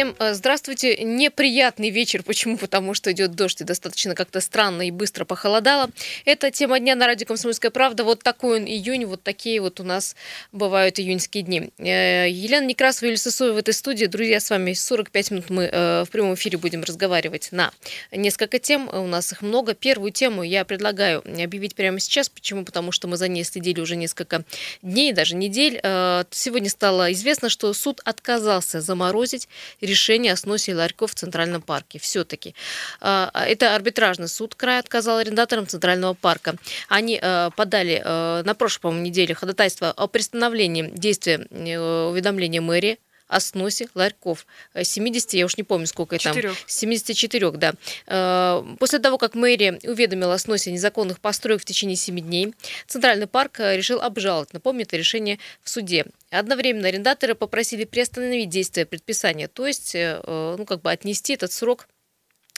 Всем э, здравствуйте. Неприятный вечер. Почему? Потому что идет дождь и достаточно как-то странно и быстро похолодало. Это тема дня на радио «Комсомольская правда». Вот такой он июнь, вот такие вот у нас бывают июньские дни. Э, Елена Некрасова и Сысоева в этой студии. Друзья, с вами 45 минут мы э, в прямом эфире будем разговаривать на несколько тем. У нас их много. Первую тему я предлагаю объявить прямо сейчас. Почему? Потому что мы за ней следили уже несколько дней, даже недель. Сегодня стало известно, что суд отказался заморозить решение о сносе ларьков в Центральном парке. Все-таки. А, это арбитражный суд края отказал арендаторам Центрального парка. Они э, подали э, на прошлой, по-моему, неделе ходатайство о приостановлении действия э, уведомления мэрии о сносе ларьков. 70, я уж не помню, сколько это там. 74, да. После того, как мэрия уведомила о сносе незаконных построек в течение 7 дней, Центральный парк решил обжаловать, напомню, это решение в суде. Одновременно арендаторы попросили приостановить действие предписания, то есть э, ну, как бы отнести этот срок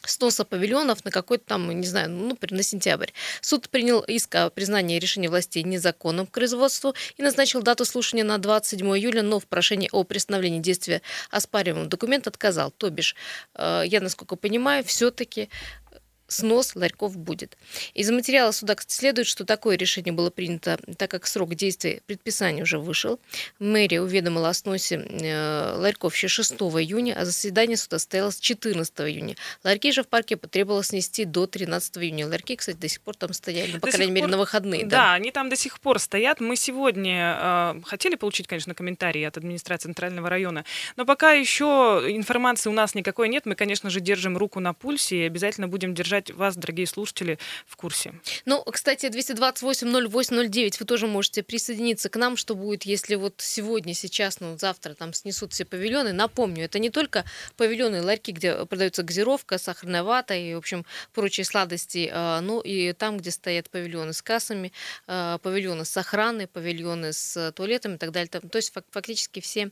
сноса павильонов на какой-то там, не знаю, ну, на сентябрь. Суд принял иск о признании решения властей незаконным к производству и назначил дату слушания на 27 июля, но в прошении о приостановлении действия оспариваемого документа отказал. То бишь, э, я, насколько понимаю, все-таки снос ларьков будет. Из материала суда, кстати, следует, что такое решение было принято, так как срок действия предписания уже вышел. Мэрия уведомила о сносе э, ларьков еще 6 июня, а заседание суда состоялось 14 июня. Ларьки же в парке потребовалось снести до 13 июня. Ларьки, кстати, до сих пор там стояли, ну, по до крайней мере, пор... на выходные. Да. да, они там до сих пор стоят. Мы сегодня э, хотели получить, конечно, комментарии от администрации Центрального района, но пока еще информации у нас никакой нет. Мы, конечно же, держим руку на пульсе и обязательно будем держать держать вас, дорогие слушатели, в курсе. Ну, кстати, 228-08-09 вы тоже можете присоединиться к нам, что будет, если вот сегодня, сейчас, ну, завтра там снесут все павильоны. Напомню, это не только павильоны, ларьки, где продается газировка, сахарная вата и, в общем, прочие сладости, а, но и там, где стоят павильоны с кассами, а, павильоны с охраной, павильоны с туалетами и так далее. То есть фактически все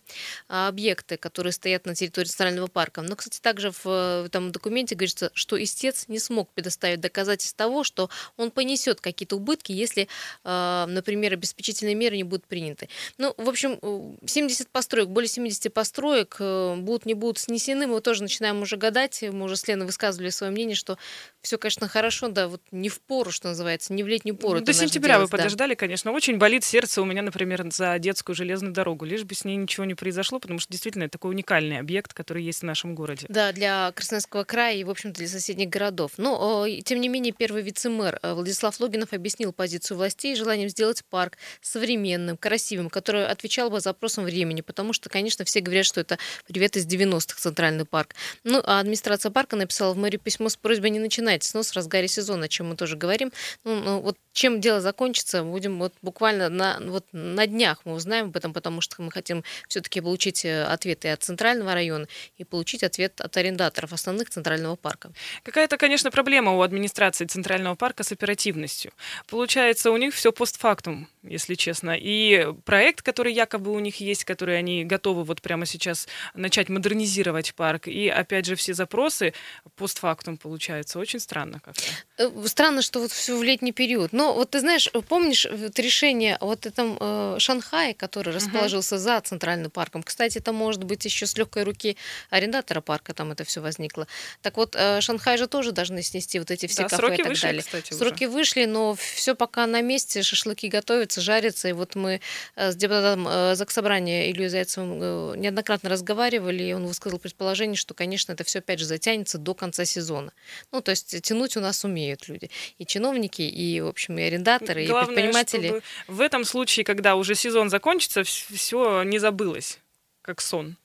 объекты, которые стоят на территории Центрального парка. Но, кстати, также в этом документе говорится, что истец не сможет смог предоставить доказательств того, что он понесет какие-то убытки, если, а, например, обеспечительные меры не будут приняты. Ну, в общем, 70 построек, более 70 построек э, будут, не будут снесены. Мы тоже начинаем уже гадать. Мы уже с Леной высказывали свое мнение, что все, конечно, хорошо, да, вот не в пору, что называется, не в летнюю пору. До сентября делать, вы да. подождали, конечно. Очень болит сердце у меня, например, за детскую железную дорогу. Лишь бы с ней ничего не произошло, потому что действительно это такой уникальный объект, который есть в нашем городе. Да, для Красноярского края и, в общем-то, для соседних городов. Но но, тем не менее, первый вице-мэр э, Владислав Логинов объяснил позицию властей желанием сделать парк современным, красивым, который отвечал бы запросам времени, потому что, конечно, все говорят, что это привет из 90-х центральный парк. Ну, а администрация парка написала в мэрию письмо с просьбой не начинать снос в разгаре сезона, о чем мы тоже говорим. Ну, ну вот чем дело закончится, будем вот буквально на, вот на днях мы узнаем об этом, потому что мы хотим все-таки получить э, ответы от центрального района и получить ответ от арендаторов основных центрального парка. Какая-то, конечно, проблема у администрации Центрального парка с оперативностью. Получается, у них все постфактум, если честно. И проект, который якобы у них есть, который они готовы вот прямо сейчас начать модернизировать парк, и опять же все запросы постфактум получается. Очень странно как-то. Э, странно, что вот все в летний период. Но вот ты знаешь, помнишь вот решение вот этом э, Шанхае, который расположился uh-huh. за Центральным парком? Кстати, это может быть еще с легкой руки арендатора парка там это все возникло. Так вот, э, Шанхай же тоже должны снести вот эти все да, кафе и так вышли, далее. Кстати, сроки уже. вышли, но все пока на месте, шашлыки готовятся, жарятся. И вот мы э, с депутатом э, Заксобрания Ильей Зайцевым э, неоднократно разговаривали, и он высказал предположение, что, конечно, это все опять же затянется до конца сезона. Ну, то есть тянуть у нас умеют люди. И чиновники, и, в общем, и арендаторы, Главное, и предприниматели. в этом случае, когда уже сезон закончится, все не забылось, как сон.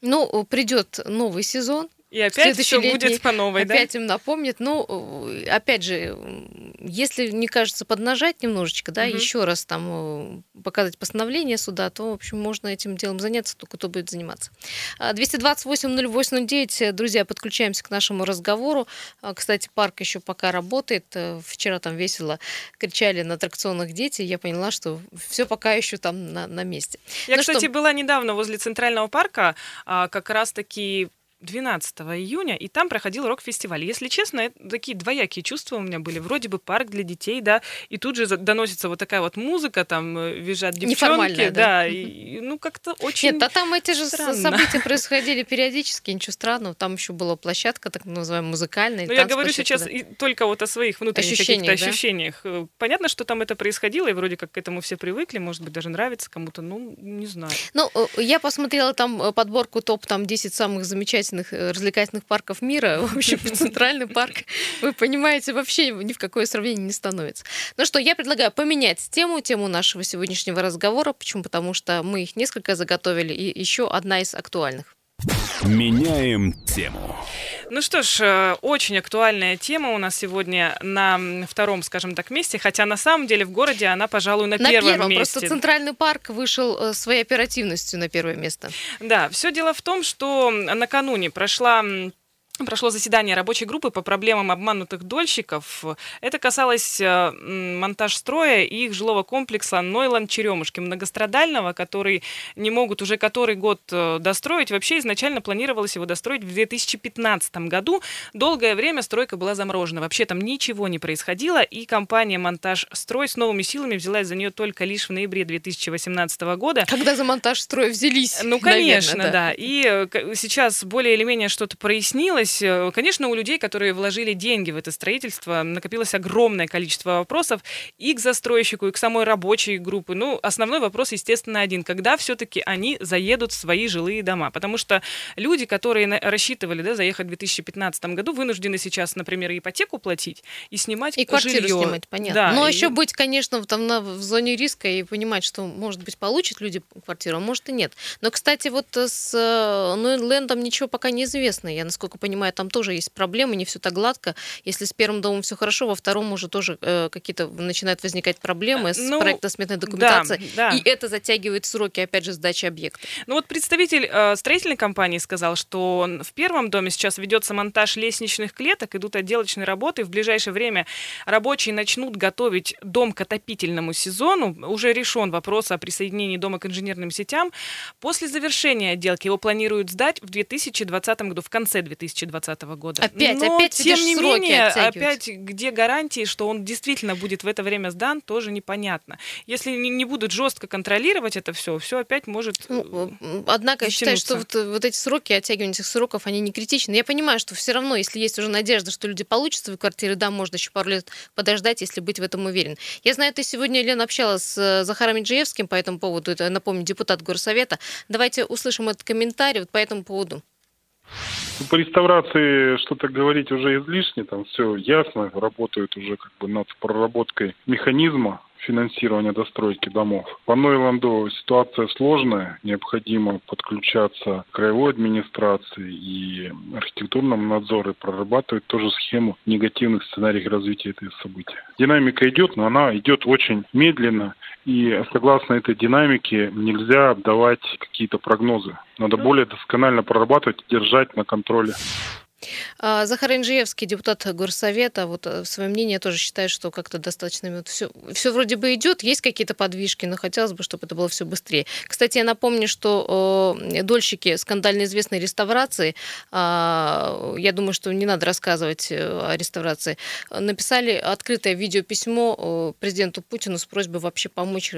Ну, придет новый сезон, и опять все будет по новой, опять да? Опять им напомнит. Ну, опять же, если, мне кажется, поднажать немножечко, да, угу. еще раз там э, показать постановление суда, то, в общем, можно этим делом заняться, только кто будет заниматься. 228-08-09, друзья, подключаемся к нашему разговору. А, кстати, парк еще пока работает. Э, вчера там весело кричали на аттракционах дети. Я поняла, что все пока еще там на, на месте. Я, ну, кстати, что... была недавно возле Центрального парка, а, как раз-таки 12 июня, и там проходил рок-фестиваль. Если честно, это такие двоякие чувства у меня были. Вроде бы парк для детей, да, и тут же доносится вот такая вот музыка, там э, визжат девчонки, да, да и, ну как-то очень Нет, а там эти же странно. события происходили периодически, ничего странного. Там еще была площадка, так называемая, музыкальная. Ну, я говорю сейчас да. только вот о своих внутренних Ощущения, каких-то да? ощущениях. Э, понятно, что там это происходило, и вроде как к этому все привыкли, может быть, даже нравится кому-то, ну, не знаю. Ну, э, я посмотрела там подборку топ там 10 самых замечательных развлекательных парков мира. В общем, центральный парк, вы понимаете, вообще ни в какое сравнение не становится. Ну что, я предлагаю поменять тему, тему нашего сегодняшнего разговора. Почему? Потому что мы их несколько заготовили, и еще одна из актуальных. Меняем тему. Ну что ж, э, очень актуальная тема у нас сегодня на втором, скажем так, месте, хотя на самом деле в городе она, пожалуй, на, на первом, первом месте. Просто Центральный парк вышел э, своей оперативностью на первое место. Да, все дело в том, что накануне прошла Прошло заседание рабочей группы по проблемам обманутых дольщиков. Это касалось э, монтаж строя и их жилого комплекса Нойланд-Черемушки, многострадального, который не могут уже который год э, достроить. Вообще изначально планировалось его достроить в 2015 году. Долгое время стройка была заморожена. Вообще там ничего не происходило, и компания «Монтаж Строй» с новыми силами взялась за нее только лишь в ноябре 2018 года. Когда за монтаж строя взялись? Ну, конечно, наверное, да. да. И э, сейчас более или менее что-то прояснилось накопилось, э, конечно, у людей, которые вложили деньги в это строительство, накопилось огромное количество вопросов и к застройщику, и к самой рабочей группе. Ну, основной вопрос, естественно, один. Когда все-таки они заедут в свои жилые дома? Потому что люди, которые рассчитывали да, заехать в 2015 году, вынуждены сейчас, например, ипотеку платить и снимать И квартиру жилье. снимать, понятно. Да, Но и... еще быть, конечно, там на, в зоне риска и понимать, что, может быть, получат люди квартиру, а может и нет. Но, кстати, вот с э, Нойнлендом ничего пока не известно. Я, насколько понимаю, понимаю, там тоже есть проблемы, не все так гладко. Если с первым домом все хорошо, во втором уже тоже э, какие-то начинают возникать проблемы с ну, проектно-сметной документацией. Да, да. И это затягивает сроки, опять же, сдачи объекта. Ну вот представитель э, строительной компании сказал, что в первом доме сейчас ведется монтаж лестничных клеток, идут отделочные работы. В ближайшее время рабочие начнут готовить дом к отопительному сезону. Уже решен вопрос о присоединении дома к инженерным сетям. После завершения отделки его планируют сдать в 2020 году, в конце 2020 2020 года. Опять, Но, опять тем не менее, опять где гарантии, что он действительно будет в это время сдан, тоже непонятно. Если не будут жестко контролировать это все, все опять может. Ну, э, однако я считаю, что вот, вот эти сроки, оттягивание этих сроков, они не критичны. Я понимаю, что все равно, если есть уже надежда, что люди получат свои квартиры, да, можно еще пару лет подождать, если быть в этом уверен. Я знаю, ты сегодня, Лена, общалась с э, Захаром Меджиевским по этому поводу, это, напомню, депутат Горсовета. Давайте услышим этот комментарий вот по этому поводу. По реставрации что-то говорить уже излишне, там все ясно, работают уже как бы над проработкой механизма финансирования достройки домов. По Нойланду ситуация сложная, необходимо подключаться к краевой администрации и архитектурному надзору и прорабатывать тоже схему негативных сценариев развития этого события. Динамика идет, но она идет очень медленно, и согласно этой динамике нельзя давать какие-то прогнозы. Надо более досконально прорабатывать и держать на контроле. А, Захар Инжиевский, депутат Горсовета, вот э, свое мнение тоже считает, что как-то достаточно вот все, все вроде бы идет, есть какие-то подвижки, но хотелось бы, чтобы это было все быстрее. Кстати, я напомню, что э, дольщики скандально известной реставрации, э, я думаю, что не надо рассказывать э, о реставрации, написали открытое видеописьмо э, президенту Путину с просьбой вообще помочь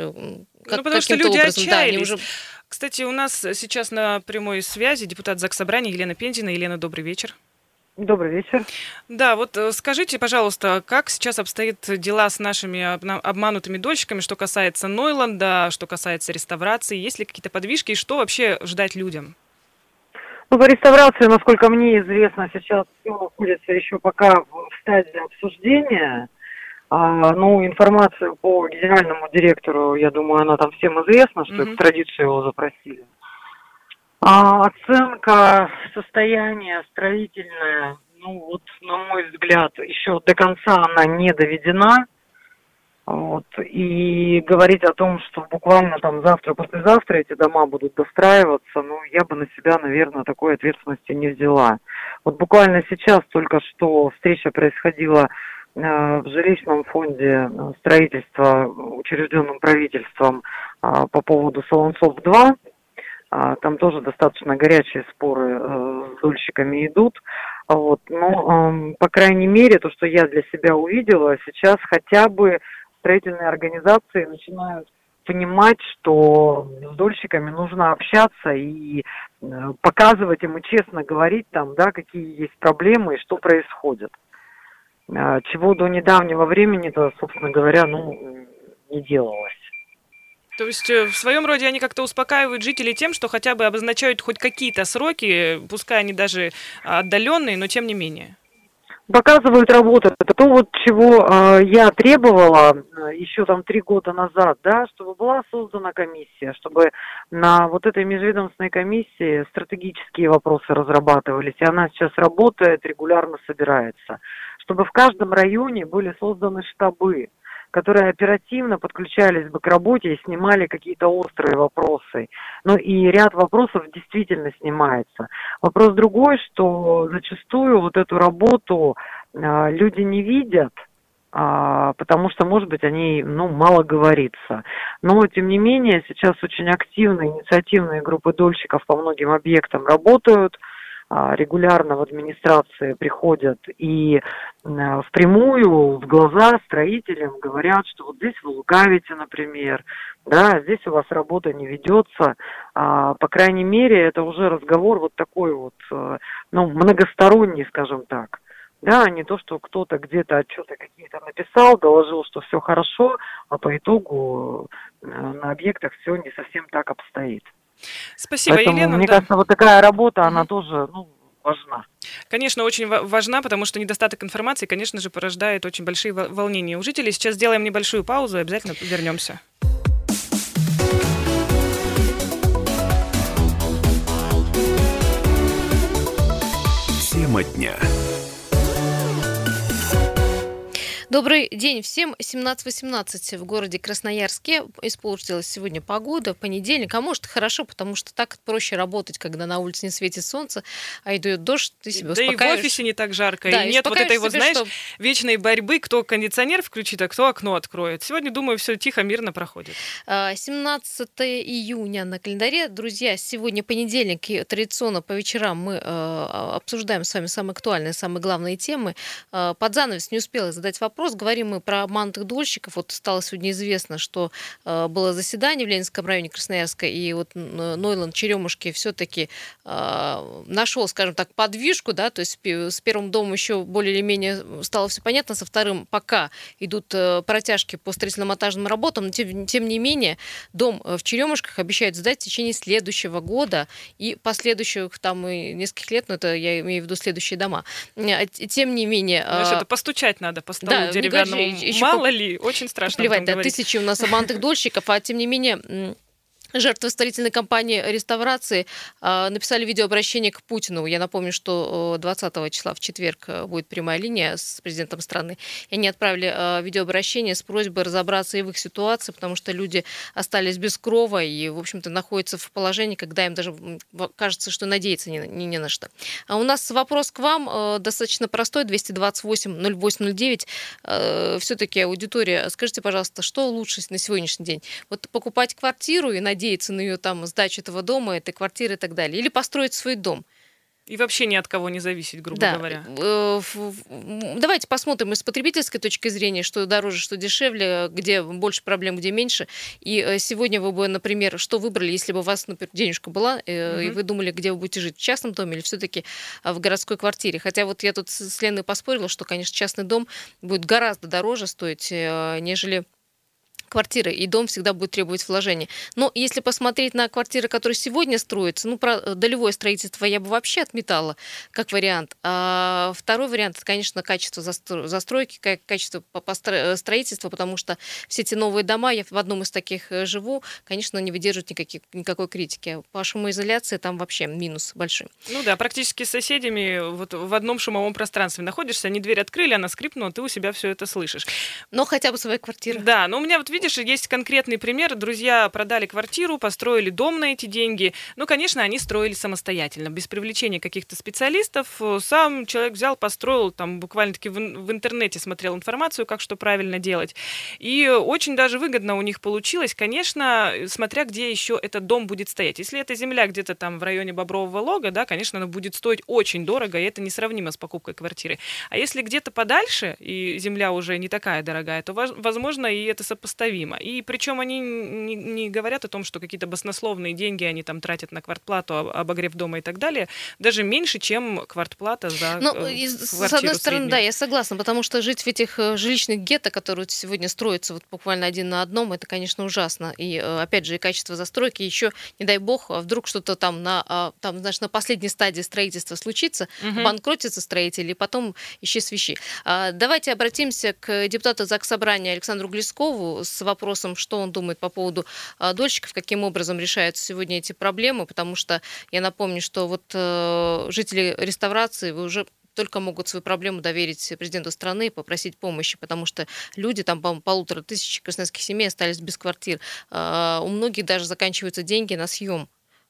как, ну, потому что люди образом. отчаялись. Да, они уже... Кстати, у нас сейчас на прямой связи депутат ЗАГС Собрания Елена Пензина. Елена, добрый вечер. Добрый вечер. Да, вот э, скажите, пожалуйста, как сейчас обстоят дела с нашими обманутыми дольщиками, что касается Нойланда, что касается реставрации? Есть ли какие-то подвижки и что вообще ждать людям? Ну, по реставрации, насколько мне известно, сейчас все находится еще пока в стадии обсуждения. А, ну, информацию по генеральному директору, я думаю, она там всем известна, что mm-hmm. экстрадицию его запросили. А, оценка состояния строительная, ну вот, на мой взгляд, еще до конца она не доведена. Вот. И говорить о том, что буквально там завтра-послезавтра эти дома будут достраиваться, ну, я бы на себя, наверное, такой ответственности не взяла. Вот буквально сейчас только что встреча происходила э, в жилищном фонде строительства, учрежденным правительством, э, по поводу Солонцов-2. А, там тоже достаточно горячие споры э, с дольщиками идут. Вот. Но, по крайней мере, то, что я для себя увидела, сейчас хотя бы строительные организации начинают понимать, что с дольщиками нужно общаться и э, показывать им и честно говорить там, да, какие есть проблемы и что происходит. А, чего до недавнего времени-то, собственно говоря, ну, не делалось. То есть э, в своем роде они как-то успокаивают жителей тем, что хотя бы обозначают хоть какие-то сроки, пускай они даже отдаленные, но тем не менее. Показывают работу. Это то, вот чего э, я требовала э, еще там три года назад, да, чтобы была создана комиссия, чтобы на вот этой межведомственной комиссии стратегические вопросы разрабатывались, и она сейчас работает, регулярно собирается, чтобы в каждом районе были созданы штабы, которые оперативно подключались бы к работе и снимали какие-то острые вопросы. Ну и ряд вопросов действительно снимается. Вопрос другой, что зачастую вот эту работу э, люди не видят, а, потому что, может быть, они, ну, мало говорится. Но, тем не менее, сейчас очень активные инициативные группы дольщиков по многим объектам работают, регулярно в администрации приходят и впрямую в глаза строителям говорят, что вот здесь вы лукавите, например, да, здесь у вас работа не ведется, а, по крайней мере, это уже разговор вот такой вот, ну, многосторонний, скажем так. Да, а не то, что кто-то где-то отчеты какие-то написал, доложил, что все хорошо, а по итогу э, на объектах все не совсем так обстоит. Спасибо, Поэтому, Елена. Мне да. кажется, вот такая работа, она тоже ну, важна. Конечно, очень важна, потому что недостаток информации, конечно же, порождает очень большие волнения у жителей. Сейчас сделаем небольшую паузу и обязательно вернемся. Тема дня. Добрый день всем. 17-18 в городе Красноярске. Испортилась сегодня погода, понедельник. А может, хорошо, потому что так проще работать, когда на улице не светит солнце, а идет дождь, ты себя да успокаиваешь. Да и в офисе не так жарко. Да, и нет вот этой вот, знаешь, что... вечной борьбы, кто кондиционер включит, а кто окно откроет. Сегодня, думаю, все тихо, мирно проходит. 17 а, июня на календаре. Друзья, сегодня понедельник, и традиционно по вечерам мы э, обсуждаем с вами самые актуальные, самые главные темы. Э, под занавес не успела задать вопрос вопрос. Говорим мы про обманутых дольщиков. Вот стало сегодня известно, что э, было заседание в Ленинском районе Красноярска, и вот Нойланд Черемушки все-таки э, нашел, скажем так, подвижку, да, то есть с первым домом еще более или менее стало все понятно, со вторым пока идут э, протяжки по строительно-монтажным работам, но тем, тем не менее дом в Черемушках обещают сдать в течение следующего года и последующих там и нескольких лет, но это я имею в виду следующие дома. Э, тем не менее... Знаешь, это постучать надо по столу. Да, деревянному. Еще Мало ли, очень страшно. Плевать, да, тысячи у нас обманутых дольщиков, а тем не менее Жертвы строительной компании реставрации э, написали видеообращение к Путину. Я напомню, что 20 числа в четверг э, будет прямая линия с президентом страны. И они отправили э, видеообращение с просьбой разобраться и в их ситуации, потому что люди остались без крова и, в общем-то, находятся в положении, когда им даже кажется, что надеяться не, не, не на что. А у нас вопрос к вам э, достаточно простой, 228-0809. Э, Все-таки аудитория, скажите, пожалуйста, что лучше на сегодняшний день? Вот покупать квартиру и надеяться надеяться на ее там сдачу этого дома, этой квартиры и так далее. Или построить свой дом. И вообще ни от кого не зависеть, грубо да. говоря. Э, давайте посмотрим из потребительской точки зрения, что дороже, что дешевле, где больше проблем, где меньше. И э, сегодня вы бы, например, что выбрали, если бы у вас, например, денежка была, угу. и вы думали, где вы будете жить, в частном доме или все-таки в городской квартире. Хотя вот я тут с Леной поспорила, что, конечно, частный дом будет гораздо дороже стоить, нежели квартиры, и дом всегда будет требовать вложения. Но если посмотреть на квартиры, которые сегодня строятся, ну, про долевое строительство я бы вообще отметала как вариант. А второй вариант, это, конечно, качество застройки, качество строительства, потому что все эти новые дома, я в одном из таких э, живу, конечно, не выдерживают никаких, никакой критики. По шумоизоляции там вообще минус большой. Ну да, практически с соседями вот в одном шумовом пространстве находишься, они дверь открыли, она скрипнула, ты у себя все это слышишь. Но хотя бы своя квартира. Да, но у меня вот видишь, есть конкретный пример. Друзья продали квартиру, построили дом на эти деньги. Ну, конечно, они строили самостоятельно, без привлечения каких-то специалистов. Сам человек взял, построил, там буквально-таки в, интернете смотрел информацию, как что правильно делать. И очень даже выгодно у них получилось, конечно, смотря где еще этот дом будет стоять. Если это земля где-то там в районе Бобрового лога, да, конечно, она будет стоить очень дорого, и это несравнимо с покупкой квартиры. А если где-то подальше, и земля уже не такая дорогая, то, возможно, и это сопоставимо. И причем они не, не говорят о том, что какие-то баснословные деньги они там тратят на квартплату, обогрев дома и так далее, даже меньше, чем квартплата за ну, э, С одной стороны, среднюю. да, я согласна, потому что жить в этих э, жилищных гетто, которые сегодня строятся вот буквально один на одном, это, конечно, ужасно. И, э, опять же, и качество застройки еще, не дай бог, а вдруг что-то там на, а, там, знаешь, на последней стадии строительства случится, угу. банкротится строитель, и потом исчез вещи. А, давайте обратимся к депутату Заксобрания Александру Глескову с вопросом, что он думает по поводу а, дольщиков, каким образом решаются сегодня эти проблемы, потому что я напомню, что вот э, жители реставрации вы уже только могут свою проблему доверить президенту страны и попросить помощи, потому что люди, там, по полутора тысяч красноярских семей остались без квартир. А, у многих даже заканчиваются деньги на съем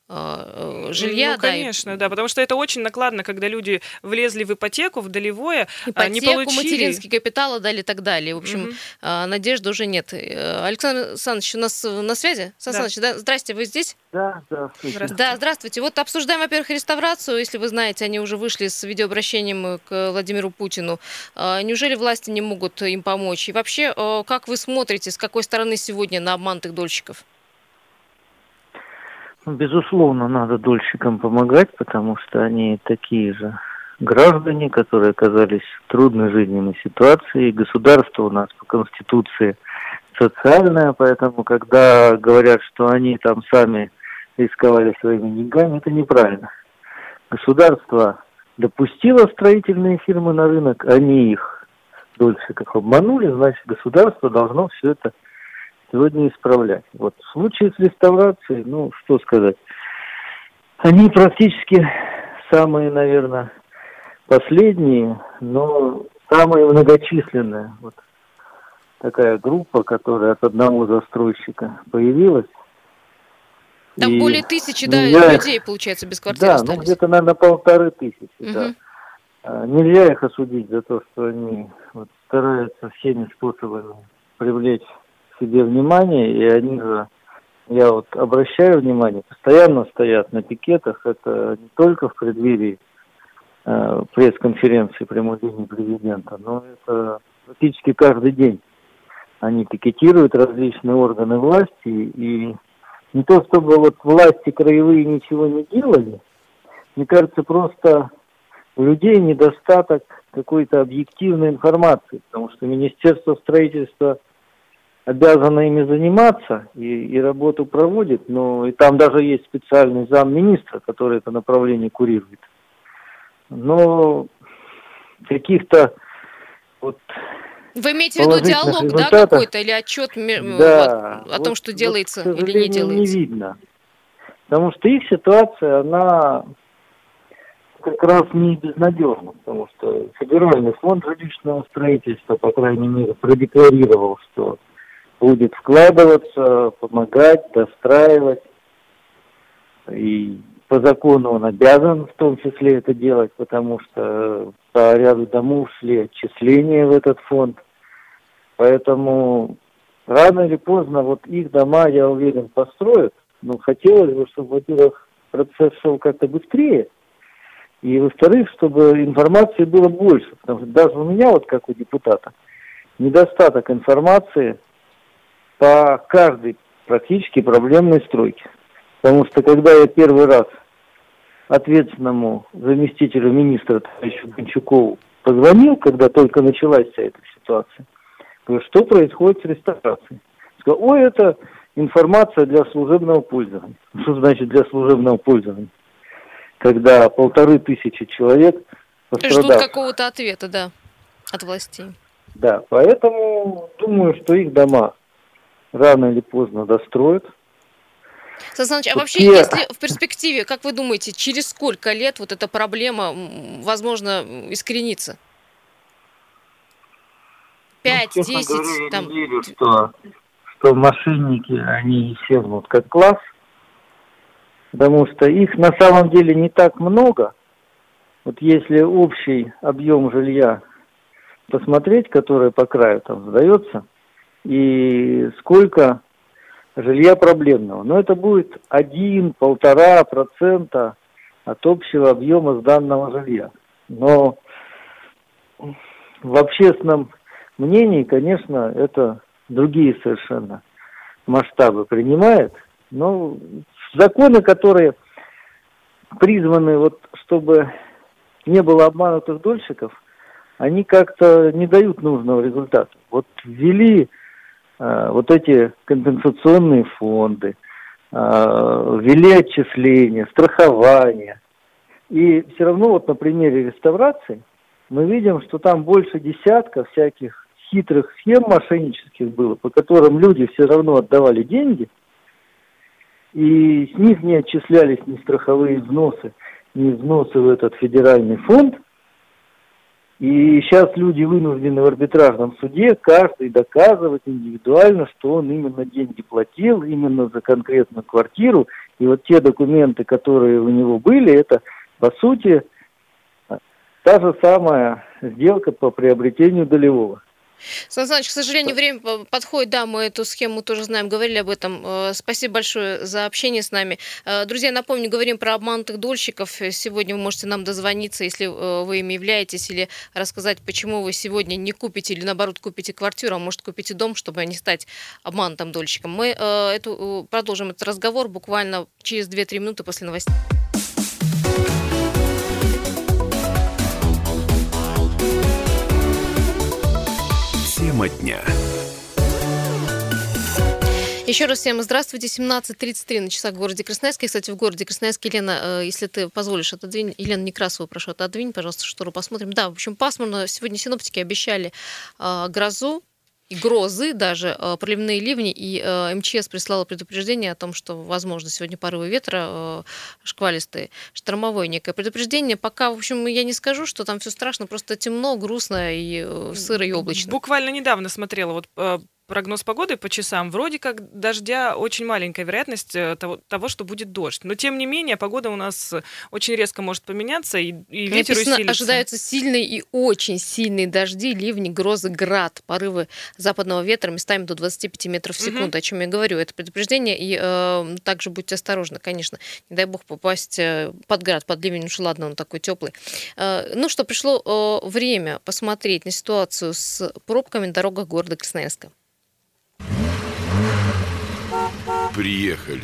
жилья. Ну, конечно, да, и... да, потому что это очень накладно, когда люди влезли в ипотеку, в долевое, Ипотеку, не получили... материнский капитал отдали и так далее. В общем, угу. надежды уже нет. Э, Александр Александрович у нас на связи? Сан да. да? Здрасте, вы здесь? Да, здравствуйте. здравствуйте. Да, здравствуйте. Вот обсуждаем, во-первых, реставрацию. Если вы знаете, они уже вышли с видеообращением к Владимиру Путину. А, неужели власти не могут им помочь? И вообще, как вы смотрите, с какой стороны сегодня на обманутых дольщиков? Безусловно, надо дольщикам помогать, потому что они такие же граждане, которые оказались в трудной жизненной ситуации. Государство у нас по Конституции социальное, поэтому когда говорят, что они там сами рисковали своими деньгами, это неправильно. Государство допустило строительные фирмы на рынок, они их дольщиков обманули, значит государство должно все это сегодня исправлять. Вот в случае с реставрацией, ну, что сказать, они практически самые, наверное, последние, но самые многочисленные. Вот такая группа, которая от одного застройщика появилась. Там и, более тысячи, да, я, людей, получается, без квартиры Да, остались. ну где-то, наверное, полторы тысячи, угу. да. А, нельзя их осудить за то, что они вот, стараются всеми способами привлечь себе внимание, и они же, я вот обращаю внимание, постоянно стоят на пикетах, это не только в преддверии э, пресс-конференции прямой линии президента, но это практически каждый день. Они пикетируют различные органы власти, и не то чтобы вот власти краевые ничего не делали, мне кажется, просто у людей недостаток какой-то объективной информации, потому что Министерство строительства обязана ими заниматься и, и работу проводит, но и там даже есть специальный замминистра, который это направление курирует. Но каких-то вот вы имеете в виду диалог, да, какой-то, или отчет да, о том, вот, что делается вот, или не делается? не видно. Потому что их ситуация, она как раз не безнадежна, потому что Федеральный фонд жилищного строительства, по крайней мере, продекларировал, что будет вкладываться, помогать, достраивать. И по закону он обязан в том числе это делать, потому что по ряду домов шли отчисления в этот фонд. Поэтому рано или поздно вот их дома, я уверен, построят. Но хотелось бы, чтобы, во-первых, процесс шел как-то быстрее, и, во-вторых, чтобы информации было больше. Потому что даже у меня, вот как у депутата, недостаток информации по каждой практически проблемной стройке. Потому что когда я первый раз ответственному заместителю министра товарищу Гончукову позвонил, когда только началась вся эта ситуация, говорю, что происходит с реставрацией? Сказал, ой, это информация для служебного пользования. Что значит для служебного пользования? Когда полторы тысячи человек Ждут какого-то ответа, да, от властей. Да, поэтому думаю, что их дома рано или поздно достроят. Сан Саныч, а вообще, если в перспективе, как вы думаете, через сколько лет вот эта проблема, возможно, искоренится? Пять, ну, десять, говоря, там... Не верю, что, что мошенники, они исчезнут как класс, потому что их на самом деле не так много. Вот если общий объем жилья посмотреть, которое по краю там сдается, и сколько жилья проблемного. Но это будет 1-1,5% от общего объема сданного жилья. Но в общественном мнении, конечно, это другие совершенно масштабы принимает. Но законы, которые призваны, вот, чтобы не было обманутых дольщиков, они как-то не дают нужного результата. Вот ввели вот эти компенсационные фонды, э, ввели отчисления, страхование. И все равно вот на примере реставрации мы видим, что там больше десятка всяких хитрых схем мошеннических было, по которым люди все равно отдавали деньги, и с них не отчислялись ни страховые взносы, ни взносы в этот федеральный фонд. И сейчас люди вынуждены в арбитражном суде каждый доказывать индивидуально, что он именно деньги платил, именно за конкретную квартиру. И вот те документы, которые у него были, это, по сути, та же самая сделка по приобретению долевого. Сан Саныч, к сожалению, время подходит, да, мы эту схему тоже знаем, говорили об этом. Э, спасибо большое за общение с нами. Э, друзья, напомню, говорим про обманутых дольщиков. Сегодня вы можете нам дозвониться, если э, вы ими являетесь, или рассказать, почему вы сегодня не купите или, наоборот, купите квартиру, а может, купите дом, чтобы не стать обманутым дольщиком. Мы эту, продолжим этот разговор буквально через 2-3 минуты после новостей. Тема дня. Еще раз всем здравствуйте. 17.33 на часах в городе Красноярске. Кстати, в городе Красноярске, Елена, э, если ты позволишь, отодвинь. Елена Некрасова, прошу, отодвинь, пожалуйста, штору посмотрим. Да, в общем, пасмурно. Сегодня синоптики обещали э, грозу и грозы, даже э, проливные ливни, и э, МЧС прислала предупреждение о том, что, возможно, сегодня порывы ветра э, шквалистые, штормовое некое предупреждение. Пока, в общем, я не скажу, что там все страшно, просто темно, грустно и сыро и облачно. Буквально недавно смотрела вот прогноз погоды по часам, вроде как дождя очень маленькая вероятность э, того, того, что будет дождь. Но тем не менее, погода у нас очень резко может поменяться, и, и ветер Написано, усилится. ожидаются сильные и очень сильные дожди, ливни, грозы, град, порывы западного ветра местами до 25 метров в секунду, угу. о чем я говорю. Это предупреждение, и э, также будьте осторожны, конечно. Не дай бог попасть э, под град, под ливень, уж ладно, он такой теплый. Э, ну что, пришло э, время посмотреть на ситуацию с пробками на дорогах города Красноярска. Приехали.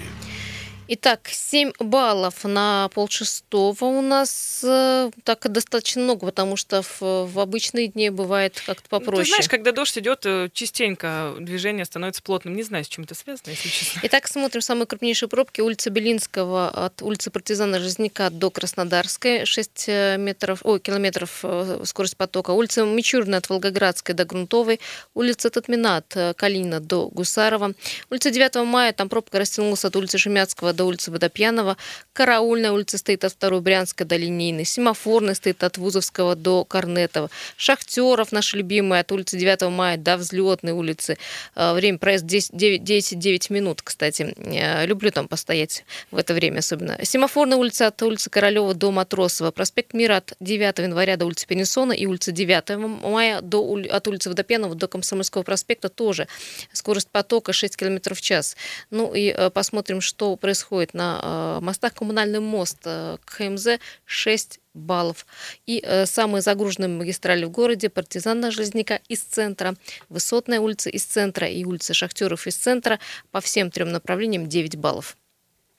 Итак, 7 баллов на полшестого у нас э, так достаточно много, потому что в, в обычные дни бывает как-то попроще. Ну, ты знаешь, когда дождь идет, э, частенько движение становится плотным. Не знаю, с чем это связано, если честно. Итак, смотрим самые крупнейшие пробки. Улица Белинского от улицы Партизана Жизняка до Краснодарской, 6 э, метров, ой, километров скорость потока. Улица Мичурина от Волгоградской до Грунтовой. Улица Татмина от Калина до Гусарова. Улица 9 мая, там пробка растянулась от улицы Шемяцкого до улицы Водопьянова, Караульная улица стоит от 2 Брянска до Линейной, Семафорная стоит от Вузовского до Корнетова, Шахтеров, наш любимый, от улицы 9 мая до Взлетной улицы. Э, время проезд 10-9 минут, кстати. Э, люблю там постоять в это время особенно. Семафорная улица от улицы Королева до Матросова, проспект Мира от 9 января до улицы Пенесона и улица 9 мая до, от улицы Водопьянова до Комсомольского проспекта тоже. Скорость потока 6 км в час. Ну и э, посмотрим, что происходит происходит на э, мостах. Коммунальный мост э, к ХМЗ 6 баллов. И э, самые загруженные магистрали в городе Партизанная Железняка из центра, Высотная улица из центра и улица Шахтеров из центра по всем трем направлениям 9 баллов.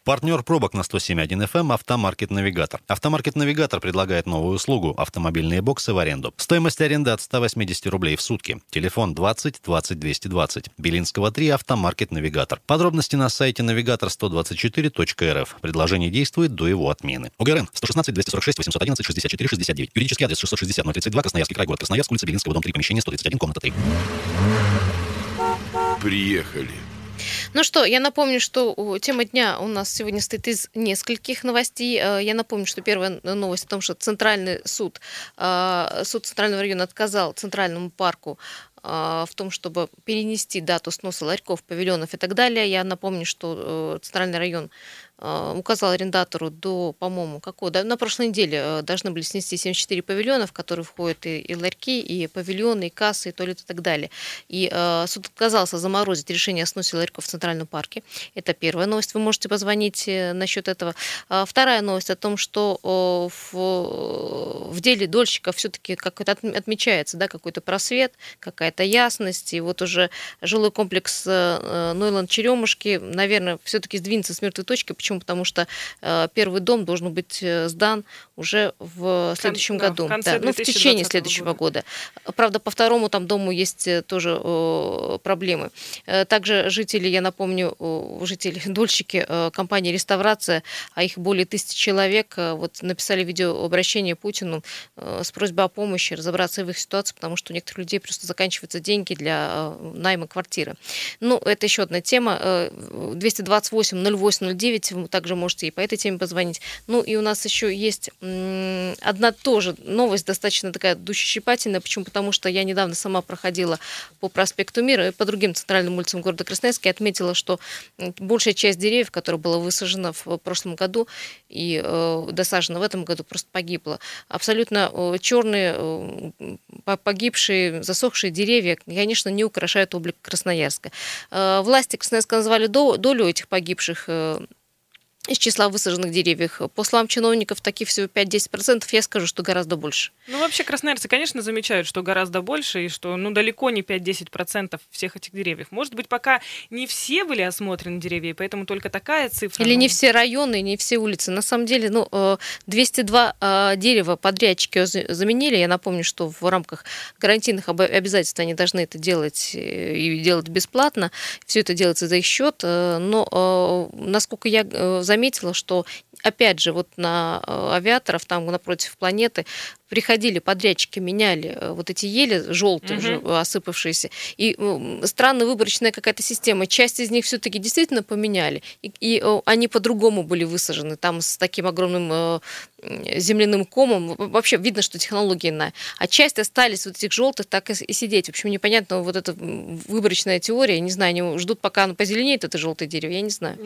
Партнер пробок на 107.1 FM эм «Автомаркет Навигатор». «Автомаркет Навигатор» предлагает новую услугу – автомобильные боксы в аренду. Стоимость аренды от 180 рублей в сутки. Телефон 20 20 220. Белинского 3 «Автомаркет Навигатор». Подробности на сайте навигатор124.рф. Предложение действует до его отмены. УГРН 116 246 811 64 69. Юридический адрес 660 032 Красноярский край, город Красноярск, улица Белинского, дом 3, помещение 131, комната 3. Приехали. Ну что, я напомню, что тема дня у нас сегодня стоит из нескольких новостей. Э, я напомню, что первая новость о том, что Центральный суд, э, суд Центрального района отказал Центральному парку в том, чтобы перенести дату сноса ларьков, павильонов и так далее. Я напомню, что Центральный район Э, указал арендатору до, по-моему, какого, да, на прошлой неделе э, должны были снести 74 павильона, в которые входят и, и ларьки, и павильоны, и кассы, и туалет и так далее. И э, суд отказался заморозить решение о сносе ларьков в Центральном парке. Это первая новость. Вы можете позвонить э, насчет этого. А вторая новость о том, что э, в, в деле дольщика все-таки как-то отмечается да, какой-то просвет, какая-то ясность. И вот уже жилой комплекс э, Нойланд Черемушки, наверное, все-таки сдвинется с мертвой точки. Почему? Почему? Потому что э, первый дом должен быть э, сдан уже в следующем Кон, году. Да, в, да, ну, в течение следующего года. года. Правда, по второму там дому есть э, тоже э, проблемы. Также жители, я напомню, жители, дольщики компании «Реставрация», а их более тысячи человек, вот написали видеообращение Путину с просьбой о помощи разобраться в их ситуации, потому что у некоторых людей просто заканчиваются деньги для найма квартиры. Ну, это еще одна тема. 228 08 09 вы также можете и по этой теме позвонить. Ну и у нас еще есть одна тоже новость, достаточно такая душещипательная. Почему? Потому что я недавно сама проходила по проспекту Мира и по другим центральным улицам города Красноярска и отметила, что большая часть деревьев, которая была высажена в прошлом году и э, досажена в этом году, просто погибла. Абсолютно э, черные, э, погибшие, засохшие деревья, конечно, не украшают облик Красноярска. Э, власти Красноярска назвали долю этих погибших э, из числа высаженных деревьев. По словам чиновников, таких всего 5-10%, я скажу, что гораздо больше. Ну, вообще, красноярцы, конечно, замечают, что гораздо больше, и что, ну, далеко не 5-10% всех этих деревьев. Может быть, пока не все были осмотрены деревья, и поэтому только такая цифра. Или не все районы, не все улицы. На самом деле, ну, 202 э, э, дерева подрядчики заменили. Я напомню, что в рамках гарантийных обязательств они должны это делать э, и делать бесплатно. Все это делается за их счет. Но, насколько я заметила, что опять же, вот на э, авиаторов, там напротив планеты, приходили подрядчики, меняли э, вот эти ели желтые угу. уже осыпавшиеся. И странно выборочная какая-то система. Часть из них все-таки действительно поменяли, и, и они по-другому были высажены, там с таким огромным э, земляным комом. Вообще видно, что технология иная. А часть остались вот этих желтых так и, и сидеть. В общем, непонятно, вот эта выборочная теория, не знаю, они ждут, пока оно позеленеет, это желтое дерево, я не знаю.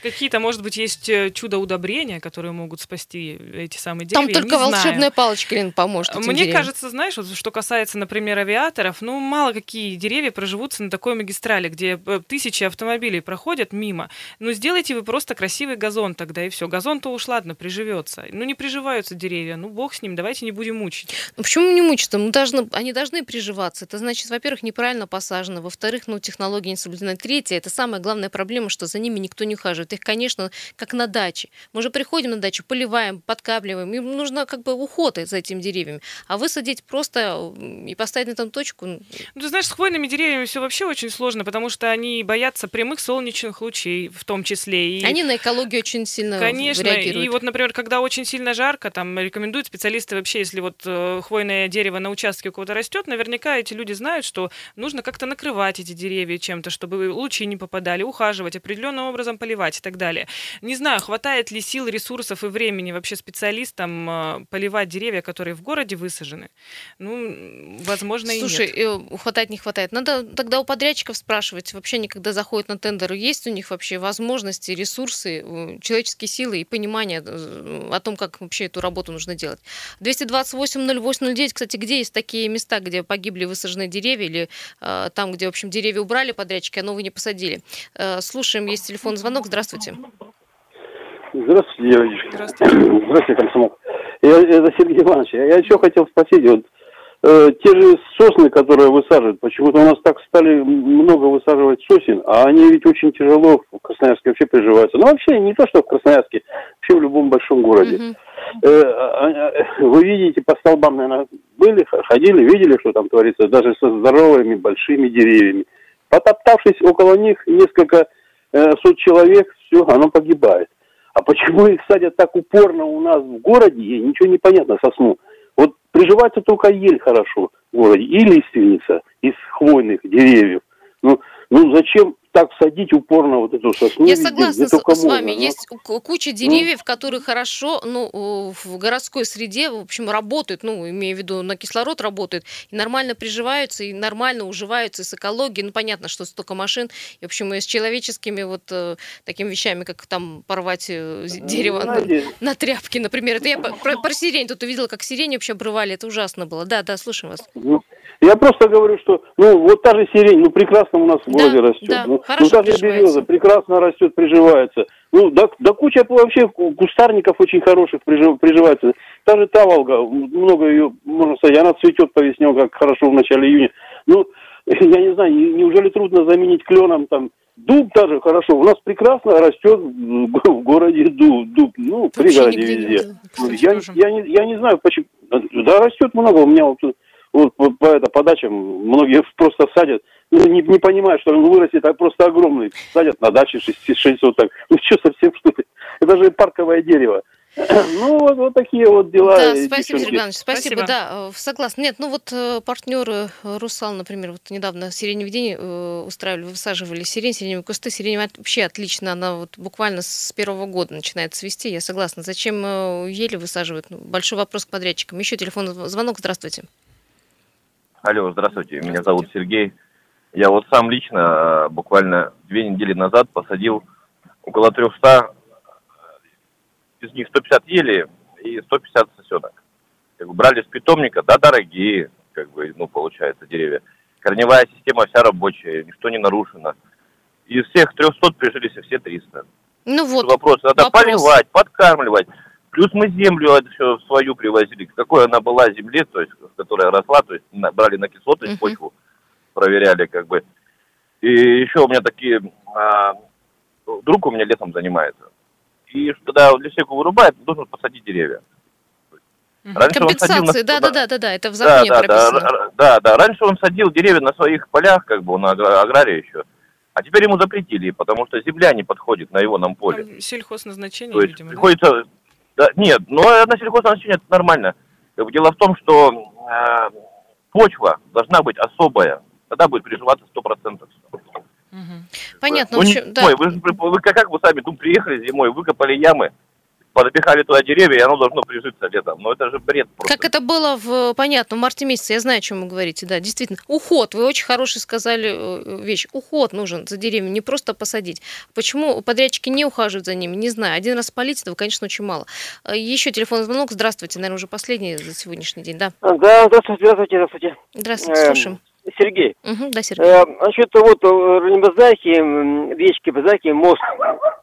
Какие-то, может быть, есть чудо удобрения, которые могут спасти эти самые деревья. Там только волшебная знаю. палочка, Лен, поможет. Мне деревьям. кажется, знаешь, вот, что касается, например, авиаторов, ну, мало какие деревья проживутся на такой магистрали, где э, тысячи автомобилей проходят мимо. Ну, сделайте вы просто красивый газон тогда, и все. Газон-то уж ладно, приживется. Ну, не приживаются деревья, ну, бог с ним, давайте не будем мучить. Ну, почему не мучиться? Ну, должны, они должны приживаться. Это значит, во-первых, неправильно посажено, во-вторых, ну, технология не соблюдена. Третье, это самая главная проблема, что за ними никто не ухаживает. Их, конечно, как на даче. Мы же приходим на дачу, поливаем, подкапливаем, им нужно как бы уход за этим деревьями. А высадить просто и поставить на этом точку... Ну, ты знаешь, с хвойными деревьями все вообще очень сложно, потому что они боятся прямых солнечных лучей в том числе. И... Они на экологию очень сильно Конечно, реагируют. и вот, например, когда очень сильно жарко, там рекомендуют специалисты вообще, если вот э, хвойное дерево на участке у кого-то растет, наверняка эти люди знают, что нужно как-то накрывать эти деревья чем-то, чтобы лучи не попадали, ухаживать, определенным образом поливать и так далее. Не знаю, хватает ли сил, ресурсов и времени вообще специалистам э, поливать деревья, которые в городе высажены. Ну, возможно, Слушай, и нет. Слушай, хватать не хватает. Надо тогда у подрядчиков спрашивать, вообще они когда заходят на тендер, есть у них вообще возможности, ресурсы, э, человеческие силы и понимание э, о том, как вообще эту работу нужно делать. 228-08-09, кстати, где есть такие места, где погибли высаженные деревья или э, там, где, в общем, деревья убрали подрядчики, а новые не посадили. Э, слушаем, есть телефон звонок. Здравствуйте. Здравствуйте, девочки. Здравствуйте. Здравствуйте, комсомол. Я, это Сергей Иванович. Я, я еще хотел спросить, вот э, те же сосны, которые высаживают, почему-то у нас так стали много высаживать сосен, а они ведь очень тяжело в Красноярске вообще приживаются. Ну, вообще, не то, что в Красноярске, вообще в любом большом городе. Uh-huh. Э, вы видите, по столбам, наверное, были, ходили, видели, что там творится, даже со здоровыми большими деревьями. Потоптавшись около них несколько э, сот человек, все, оно погибает. А почему их садят так упорно у нас в городе, ничего не понятно сосну. Вот приживается только ель хорошо в городе, и лиственница из хвойных деревьев. Ну, ну зачем так садить упорно вот эту сосну. Я согласна с, с вами. Можно, Есть куча деревьев, ну, которые хорошо, ну, в городской среде, в общем, работают, ну, имею в виду, на кислород работают, и нормально приживаются, и нормально уживаются с экологией. Ну, понятно, что столько машин, и, в общем, и с человеческими вот э, такими вещами, как там порвать э, дерево на, на тряпке, например. Это я про, про сирень тут увидела, как сирень вообще обрывали, это ужасно было. Да, да, слушаем вас. Ну, я просто говорю, что, ну, вот та же сирень, ну, прекрасно у нас в городе да, растет. Да, ну, ну, та же береза прекрасно растет, приживается. Ну, да, да куча вообще кустарников очень хороших прижив, приживается. Та же таволга, много ее, можно сказать, она цветет по весне, как хорошо в начале июня. Ну, я не знаю, неужели трудно заменить кленом там Дуб даже хорошо. У нас прекрасно растет в городе дуб. дуб ну, в пригороде везде. Я, я, не, я не знаю, почему. Да, растет много. У меня вот вот по, по, это, по дачам многие просто садят, ну, не, не понимая, что он вырастет, а просто огромный. Садят на даче 6, 600 так. Ну что совсем что ли? Это же парковое дерево. Ну, вот, вот такие вот дела. Да, спасибо, Сергей Иванович, спасибо. спасибо. Да, э, согласна. Нет, ну вот э, партнеры э, Русал, например, вот недавно сиреневый день устраивали, высаживали сирень, сиреневые кусты. Сирень вообще отлично, она вот буквально с первого года начинает цвести. Я согласна. Зачем ели высаживают? Ну, большой вопрос к подрядчикам. Еще телефон звонок. Здравствуйте. Алло, здравствуйте, меня зовут Сергей. Я вот сам лично буквально две недели назад посадил около 300, из них 150 ели и 150 сосенок. Как бы брали с питомника, да, дорогие, как бы, ну, получается, деревья. Корневая система вся рабочая, ничто не нарушено. Из всех 300 прижились все 300. Ну вот. Вопрос, надо вопрос. поливать, подкармливать. Плюс мы землю все свою привозили. Какой она была земле, то есть, которая росла, то есть брали на кислотность uh-huh. почву, проверяли как бы. И еще у меня такие, а, друг у меня летом занимается. И когда лесеку вырубает, должен посадить деревья. Раньше Компенсации, да, да, да, да, да, это в законе да, прописано. Да, да, да, раньше он садил деревья на своих полях, как бы он аграрий еще. А теперь ему запретили, потому что земля не подходит на его нам поле. Сельхозназначение, То есть видимо, приходится, да, нет, но на сельхозназначение это нормально. Дело в том, что э, почва должна быть особая. Тогда будет приживаться 100%. Угу. Понятно. Ну, общем, да. вы, вы, вы как вы сами тут приехали зимой, выкопали ямы, подопихали туда деревья, и оно должно прижиться летом. Но это же бред просто. Как это было в, понятно, в марте месяце, я знаю, о чем вы говорите, да, действительно. Уход, вы очень хороший сказали э, вещь. Уход нужен за деревьями, не просто посадить. Почему подрядчики не ухаживают за ними, не знаю. Один раз полить, этого, конечно, очень мало. Э, Еще телефонный звонок, здравствуйте, наверное, уже последний за сегодняшний день, да? Да, здравствуйте, здравствуйте, здравствуйте. Здравствуйте, эм, слушаем. Сергей. Угу, да, Сергей. Э, значит, вот в Базахе, речки Базахи, мост.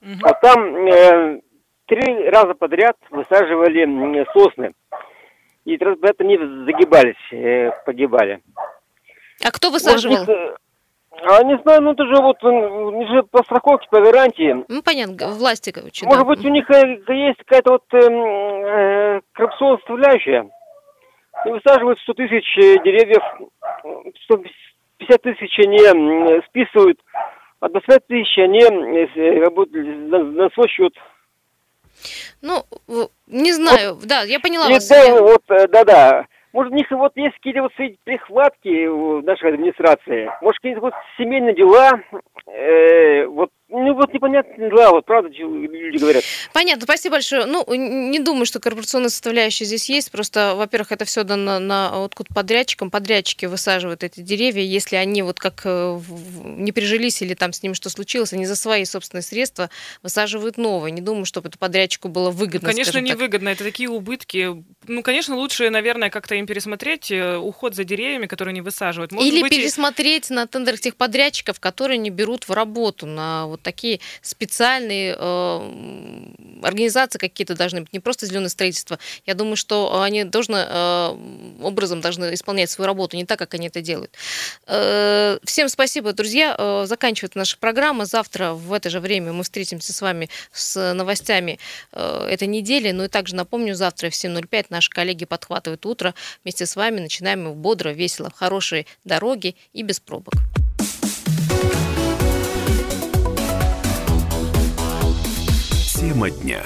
Угу. Вот там э, три раза подряд высаживали сосны. И это не загибались, э, погибали. А кто высаживал? Может, э, а не знаю, ну это же вот же по страховке, по гарантии. Ну понятно, власти короче. Может да. быть у них э, есть какая-то вот эм, э, коррупционная составляющая. И высаживают 100 тысяч деревьев, 150 тысяч они списывают, а 25 тысяч они работают на, на свой счет. Ну, не знаю, вот, да, я поняла и вас. Да, вот, э, да-да. Может, у них вот есть какие-то вот прихватки в нашей администрации? Может, какие-то вот семейные дела? Э, вот ну вот непонятно, да, вот правда люди говорят. Понятно, спасибо большое. Ну, не думаю, что корпорационная составляющая здесь есть. Просто, во-первых, это все дано на откуда подрядчикам. Подрядчики высаживают эти деревья. Если они вот как э, не прижились или там с ними что случилось, они за свои собственные средства высаживают новые. Не думаю, чтобы это подрядчику было выгодно. Конечно, невыгодно. Это такие убытки. Ну, конечно, лучше, наверное, как-то им пересмотреть э, уход за деревьями, которые они высаживают. Может или быть... пересмотреть на тендерах тех подрядчиков, которые не берут в работу на вот вот такие специальные э, организации какие-то должны быть, не просто зеленое строительство. Я думаю, что они должны, э, образом должны исполнять свою работу не так, как они это делают. Э, всем спасибо, друзья. Э, заканчивается наша программа. Завтра в это же время мы встретимся с вами с новостями э, этой недели. Ну и также напомню, завтра в 7.05 наши коллеги подхватывают утро. Вместе с вами начинаем бодро, весело, в хорошие дороги и без пробок. Тема дня.